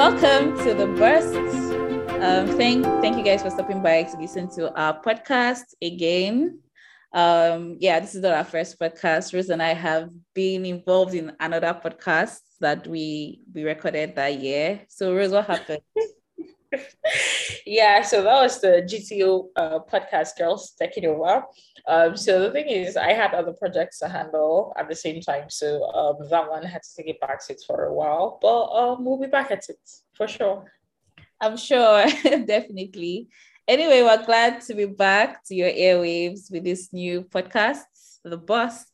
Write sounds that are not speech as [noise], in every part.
Welcome to the burst. Um, thank thank you guys for stopping by to listen to our podcast again. Um, yeah, this is not our first podcast. Rose and I have been involved in another podcast that we we recorded that year. So Rose, what happened? [laughs] [laughs] yeah, so that was the GTO uh, podcast girls taking over. Um, so the thing is, I had other projects to handle at the same time, so um, that one had to take a back seat for a while. But um, we'll be back at it for sure. I'm sure, [laughs] definitely. Anyway, we're glad to be back to your airwaves with this new podcast, The Burst.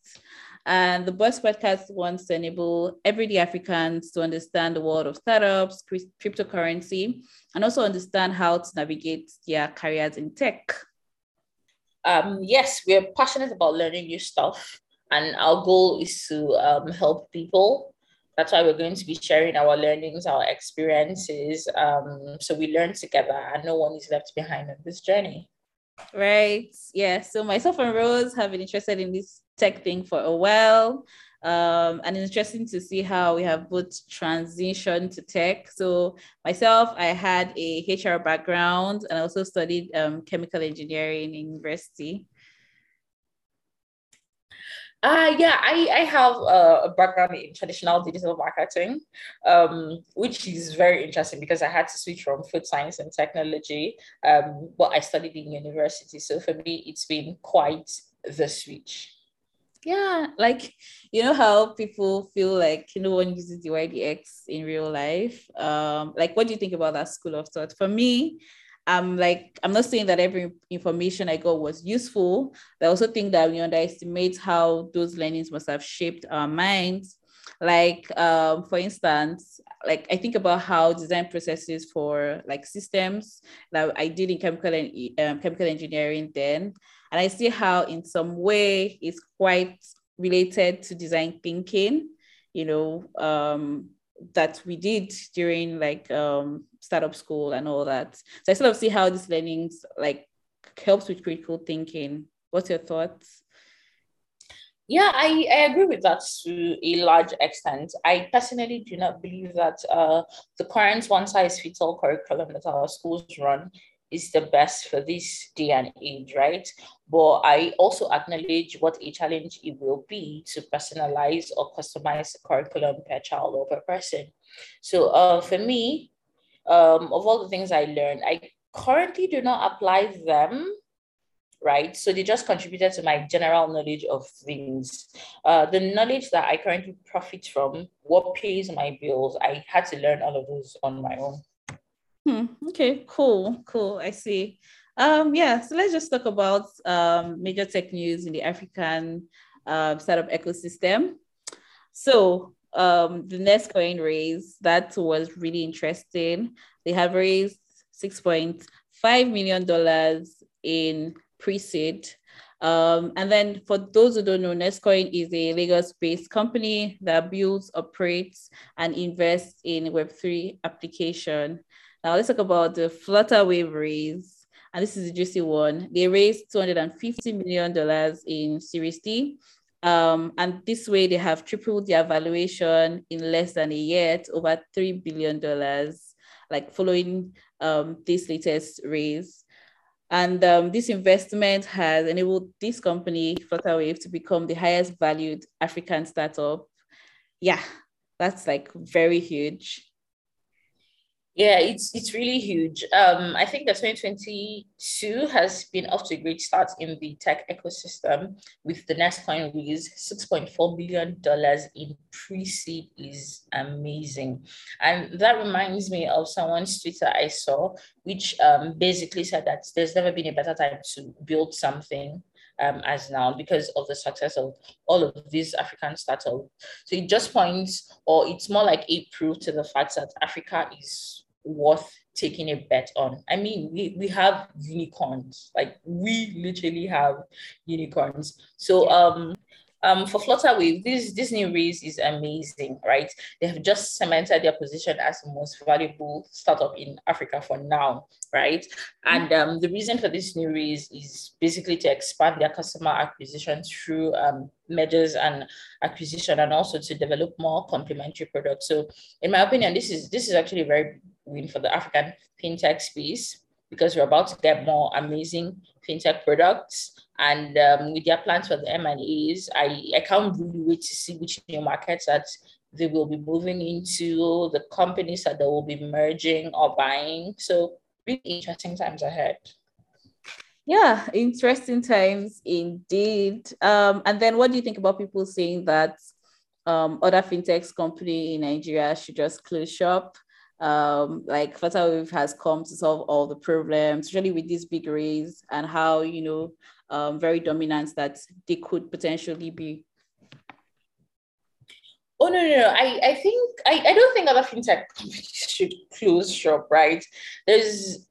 And the Burst podcast wants to enable everyday Africans to understand the world of startups, cryptocurrency, and also understand how to navigate their careers in tech. Um, yes, we're passionate about learning new stuff, and our goal is to um, help people. That's why we're going to be sharing our learnings, our experiences. Um, so we learn together, and no one is left behind on this journey. Right. Yeah. So myself and Rose have been interested in this tech thing for a while. Um, and it's interesting to see how we have both transitioned to tech. So myself, I had a HR background and I also studied um, chemical engineering in university. Uh, yeah, I, I have a, background in traditional digital marketing, um, which is very interesting because I had to switch from food science and technology, um, but I studied in university. So for me, it's been quite the switch. Yeah like you know how people feel like no one uses the ydx in real life? Um like what do you think about that school of thought? For me i'm like i'm not saying that every information i got was useful. But i also think that we underestimate how those learnings must have shaped our minds. Like um, for instance like i think about how design processes for like systems that i did in chemical and um, chemical engineering then. And I see how, in some way, it's quite related to design thinking, you know, um, that we did during like um, startup school and all that. So I sort of see how this learnings like helps with critical thinking. What's your thoughts? Yeah, I, I agree with that to a large extent. I personally do not believe that uh, the current one size fits all curriculum that our schools run is the best for this day and age, right? But I also acknowledge what a challenge it will be to personalize or customize the curriculum per child or per person. So uh, for me, um, of all the things I learned, I currently do not apply them right? So they just contributed to my general knowledge of things. Uh, the knowledge that I currently profit from, what pays my bills, I had to learn all of those on my own. Hmm. Okay, cool, cool. I see. Um, yeah, so let's just talk about um, major tech news in the African uh, startup ecosystem. So um, the Nestcoin raise, that was really interesting. They have raised $6.5 million in pre-seed. Um, and then for those who don't know, Nestcoin is a Lagos-based company that builds, operates, and invests in Web3 application. Now let's talk about the Flutterwave raise. And this is a juicy one. They raised $250 million in Series D. Um, and this way they have tripled their valuation in less than a year to over $3 billion, like following um, this latest raise. And um, this investment has enabled this company, Flutterwave, to become the highest valued African startup. Yeah, that's like very huge. Yeah, it's it's really huge. Um, I think that 2022 has been off to a great start in the tech ecosystem with the Nestcoin raise $6.4 billion in pre-seed is amazing. And that reminds me of someone's Twitter I saw, which um, basically said that there's never been a better time to build something um, as now because of the success of all of these African startups. So it just points, or it's more like a proof to the fact that Africa is worth taking a bet on. I mean, we, we have unicorns, like we literally have unicorns. So um um, for Flutterwave, this this new raise is amazing, right? They have just cemented their position as the most valuable startup in Africa for now, right? And um, the reason for this new raise is basically to expand their customer acquisition through um, mergers and acquisition, and also to develop more complementary products. So, in my opinion, this is this is actually a very win for the African fintech space because we're about to get more amazing fintech products. And um, with their plans for the M&As, I, I can't really wait to see which new markets that they will be moving into, the companies that they will be merging or buying. So really interesting times ahead. Yeah, interesting times indeed. Um, and then what do you think about people saying that um, other fintechs company in Nigeria should just close shop? Um, like Flutterwave has come to solve all the problems, especially with these big raise and how, you know, um, very dominant that they could potentially be. Oh no, no, no. I, I think I, I don't think other fintech companies [laughs] should close shop, right? There's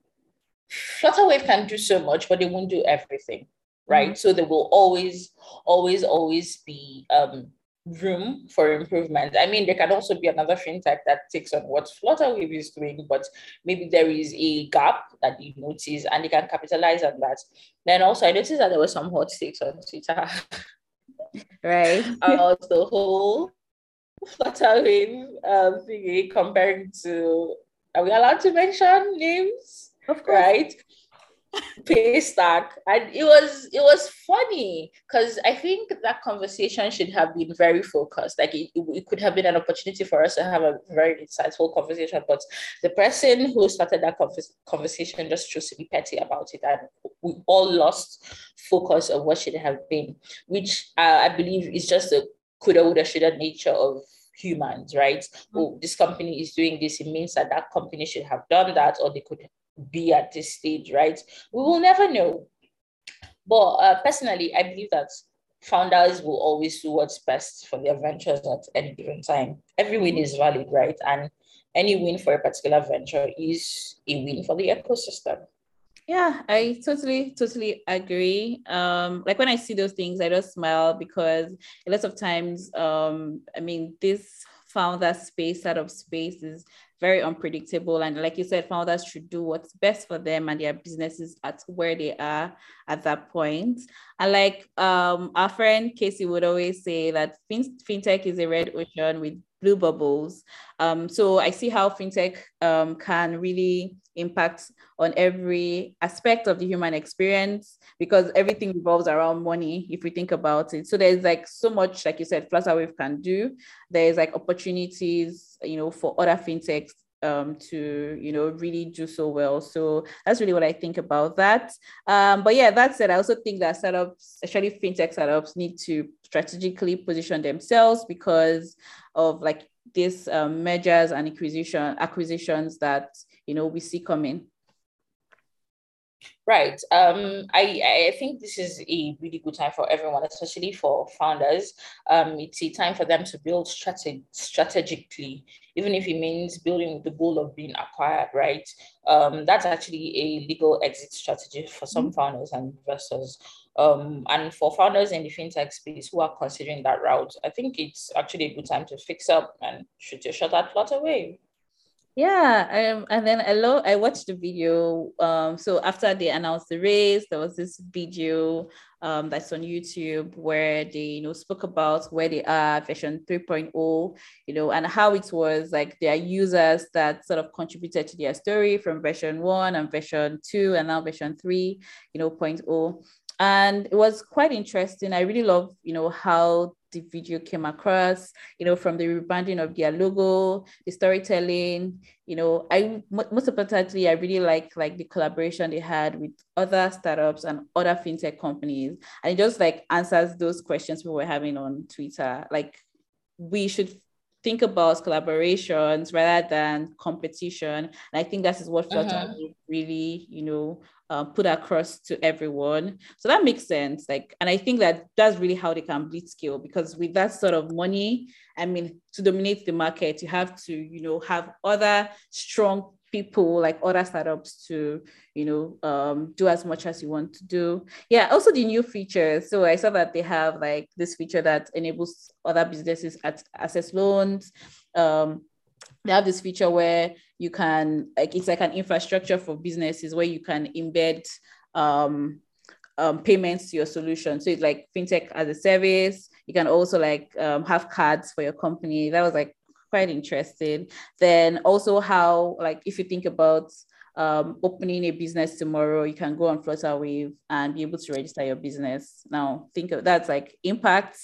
Flutterwave can do so much, but they won't do everything, right? Mm-hmm. So there will always, always, always be um room for improvement. I mean, there can also be another fintech that takes on what Flutterwave is doing, but maybe there is a gap that you notice and they can capitalize on that. Then also, I noticed that there were some hot takes on Twitter. [laughs] right. [laughs] about the whole Flutterwave um, thingy comparing to, are we allowed to mention names? Of course. Right Paystack, and it was it was funny because I think that conversation should have been very focused. Like it, it could have been an opportunity for us to have a very insightful conversation, but the person who started that conversation just chose to be petty about it, and we all lost focus of what should have been, which uh, I believe is just a coulda, woulda, shoulda nature of humans, right? Mm-hmm. Oh, this company is doing this. It means that that company should have done that, or they could be at this stage, right? We will never know. But uh, personally, I believe that founders will always do what's best for their ventures at any given time. Every win is valid, right? And any win for a particular venture is a win for the ecosystem. Yeah, I totally, totally agree. Um, like when I see those things, I just smile because a lot of times, um, I mean, this founder space, out of space is very unpredictable. And like you said, founders should do what's best for them and their businesses at where they are at that point. And like um, our friend Casey would always say that fin- fintech is a red ocean with blue bubbles. Um, so I see how fintech um, can really impact on every aspect of the human experience because everything revolves around money if we think about it. So there's like so much, like you said, Flutterwave can do. There's like opportunities, you know, for other fintechs um, to you know really do so well. So that's really what I think about that. Um, but yeah, that said, I also think that startups, especially fintech startups, need to strategically position themselves because of like these um, mergers and acquisition acquisitions that you know we see coming. Right. Um, I, I think this is a really good time for everyone, especially for founders. Um, it's a time for them to build strate- strategically, even if it means building with the goal of being acquired, right? Um, that's actually a legal exit strategy for some mm-hmm. founders and investors. Um, and for founders in the fintech space who are considering that route, I think it's actually a good time to fix up and shoot your shot at Flutterwave. Yeah, um, and then I love I watched the video. Um, so after they announced the race, there was this video um that's on YouTube where they you know spoke about where they are, version 3.0, you know, and how it was like their users that sort of contributed to their story from version one and version two and now version three, you know, 0.0 and it was quite interesting. I really love, you know, how the video came across, you know, from the rebranding of their logo, the storytelling, you know, I most importantly, I really like like the collaboration they had with other startups and other fintech companies. And it just like answers those questions we were having on Twitter. Like we should think about collaborations rather than competition. And I think that is what Flutter uh-huh. really, you know, uh, put across to everyone. So that makes sense. Like, and I think that that's really how they can bleed scale because with that sort of money, I mean, to dominate the market, you have to, you know, have other strong people like other startups to you know um, do as much as you want to do. Yeah also the new features. So i saw that they have like this feature that enables other businesses at access loans. Um, they have this feature where you can like it's like an infrastructure for businesses where you can embed um, um, payments to your solution. So it's like fintech as a service. You can also like um, have cards for your company. That was like quite interesting. Then also how, like, if you think about um, opening a business tomorrow, you can go on Flutterwave and be able to register your business. Now, think of that's like impact,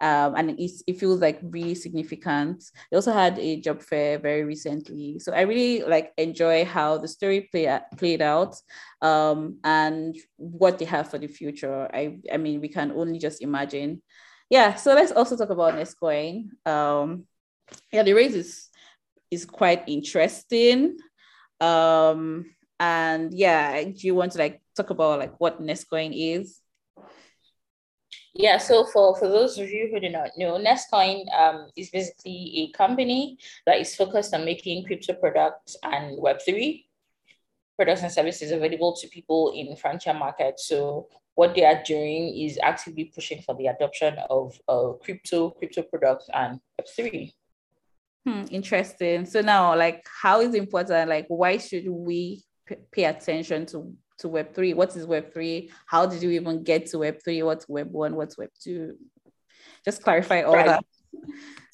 um, and it feels like really significant. They also had a job fair very recently, so I really like enjoy how the story play played out, um, and what they have for the future. I I mean, we can only just imagine. Yeah, so let's also talk about Nestcoin. Um, yeah, the race is is quite interesting. Um, and yeah, do you want to like talk about like what Nestcoin is? Yeah, so for, for those of you who do not know, Nestcoin um, is basically a company that is focused on making crypto products and Web3 products and services available to people in frontier markets. So what they are doing is actively pushing for the adoption of uh, crypto, crypto products and Web3. Hmm, interesting. So now, like, how is important? Like, why should we p- pay attention to to Web three? What is Web three? How did you even get to Web three? What's Web one? What's Web two? Just clarify all right. that. [laughs]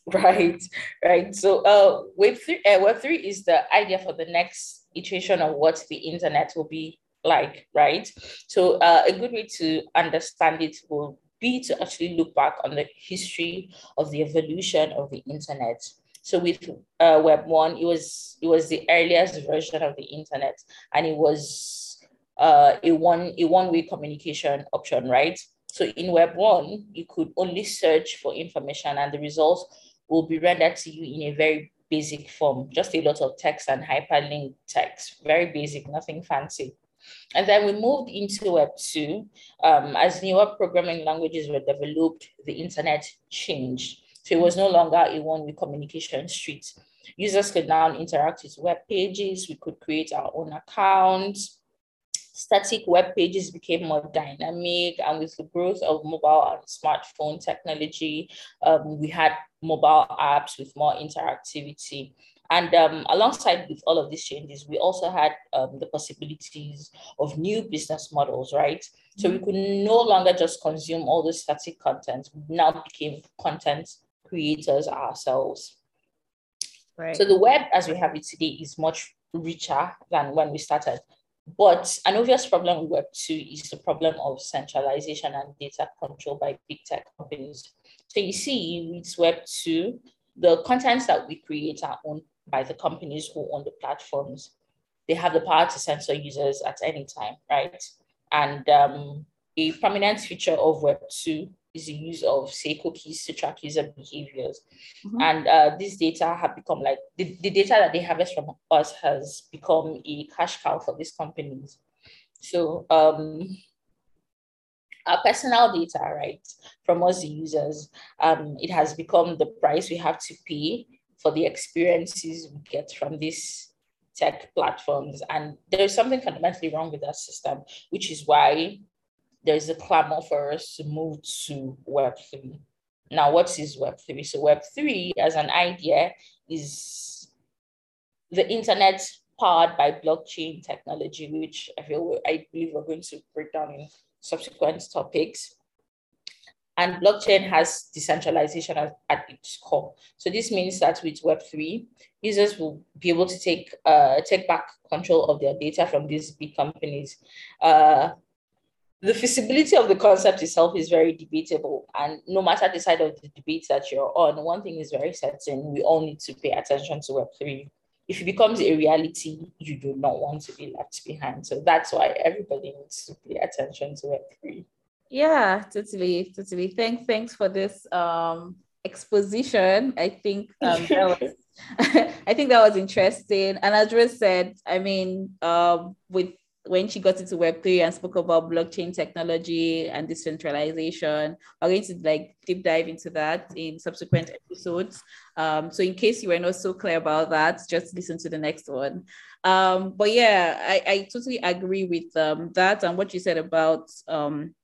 Right, right. So, uh, Web three, uh, Web three is the idea for the next iteration of what the internet will be like, right? So, uh, a good way to understand it will be to actually look back on the history of the evolution of the internet so with uh, Web one, it was it was the earliest version of the internet, and it was uh, a one a one way communication option, right? So in Web one, you could only search for information, and the results will be rendered to you in a very basic form, just a lot of text and hyperlink text, very basic, nothing fancy. And then we moved into Web 2. Um, as newer programming languages were developed, the internet changed. So it was no longer a one-way communication street. Users could now interact with web pages. We could create our own accounts. Static web pages became more dynamic, and with the growth of mobile and smartphone technology, um, we had mobile apps with more interactivity. And um, alongside with all of these changes, we also had um, the possibilities of new business models, right? So we mm-hmm. could no longer just consume all the static content. We now became content creators ourselves. Right. So the web as we have it today is much richer than when we started. But an obvious problem with Web 2 is the problem of centralization and data control by big tech companies. So you see, with Web 2, the contents that we create are owned by the companies who own the platforms. They have the power to censor users at any time, right? And um, a prominent feature of Web 2 is the use of say cookies to track user behaviors. Mm-hmm. and uh, this data have become like the, the data that they harvest from us has become a cash cow for these companies. So um our personal data right from us the users um it has become the price we have to pay for the experiences we get from these tech platforms. And there's something fundamentally wrong with that system which is why there's a clamor for us to move to Web3. Now, what is Web3? So, Web3 as an idea is the internet powered by blockchain technology, which I feel I believe we're going to break down in subsequent topics. And blockchain has decentralization at, at its core. So this means that with Web3, users will be able to take uh, take back control of their data from these big companies. Uh, the feasibility of the concept itself is very debatable. And no matter the side of the debate that you're on, one thing is very certain we all need to pay attention to Web3. If it becomes a reality, you do not want to be left behind. So that's why everybody needs to pay attention to Web3. Yeah, totally, totally. Thanks, thanks for this um exposition. I think um, that was [laughs] I think that was interesting. And as Rose said, I mean, um, with when she got into Web3 and spoke about blockchain technology and decentralization. We're going to like deep dive into that in subsequent episodes. Um, so in case you were not so clear about that, just listen to the next one. Um, but yeah, I, I totally agree with um, that and what you said about um,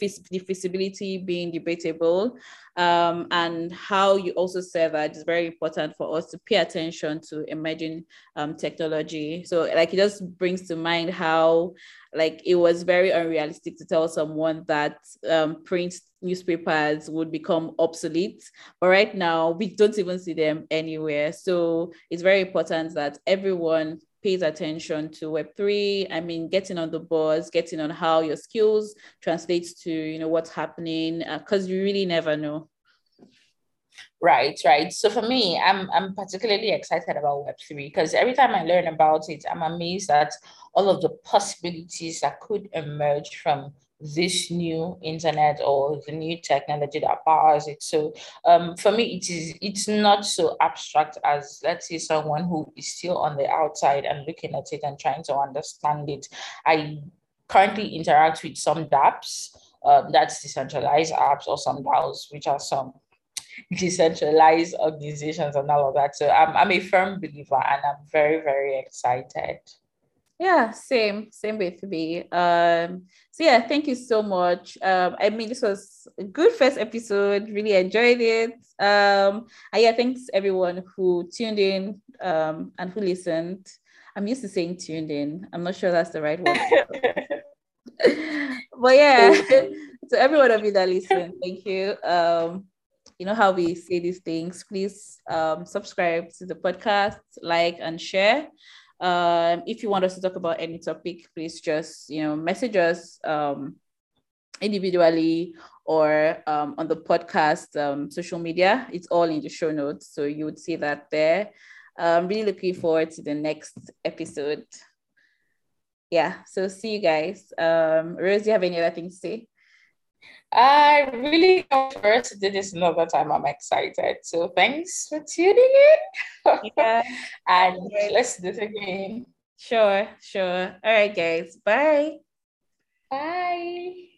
the feasibility being debatable um, and how you also said that it's very important for us to pay attention to emerging um, technology. So like it just brings to mind how like it was very unrealistic to tell someone that um, print newspapers would become obsolete but right now we don't even see them anywhere so it's very important that everyone pays attention to web3 i mean getting on the buzz getting on how your skills translates to you know what's happening because uh, you really never know. Right right. So for me i'm i'm particularly excited about web3 because every time i learn about it i'm amazed at all of the possibilities that could emerge from this new internet or the new technology that powers it. So um, for me, it is it's not so abstract as let's say someone who is still on the outside and looking at it and trying to understand it. I currently interact with some dApps, um, that's decentralized apps, or some DAOs, which are some [laughs] decentralized organizations and all of that. So I'm, I'm a firm believer and I'm very, very excited. Yeah, same, same with me. Um, so yeah, thank you so much. Um, I mean, this was a good first episode. Really enjoyed it. Um, and yeah, thanks everyone who tuned in um and who listened. I'm used to saying tuned in. I'm not sure that's the right word. [laughs] but yeah, [laughs] to every one of you that listen, thank you. Um, you know how we say these things. Please um subscribe to the podcast, like and share. Um, if you want us to talk about any topic, please just you know message us um, individually or um, on the podcast um, social media. It's all in the show notes, so you would see that there. I'm really looking forward to the next episode. Yeah, so see you guys. Um, Rose, do you have any other things to say? I really first do this another time. I'm excited. So thanks for tuning in. [laughs] Yeah. [laughs] and let's do it again. Sure, sure. All right, guys. Bye. Bye.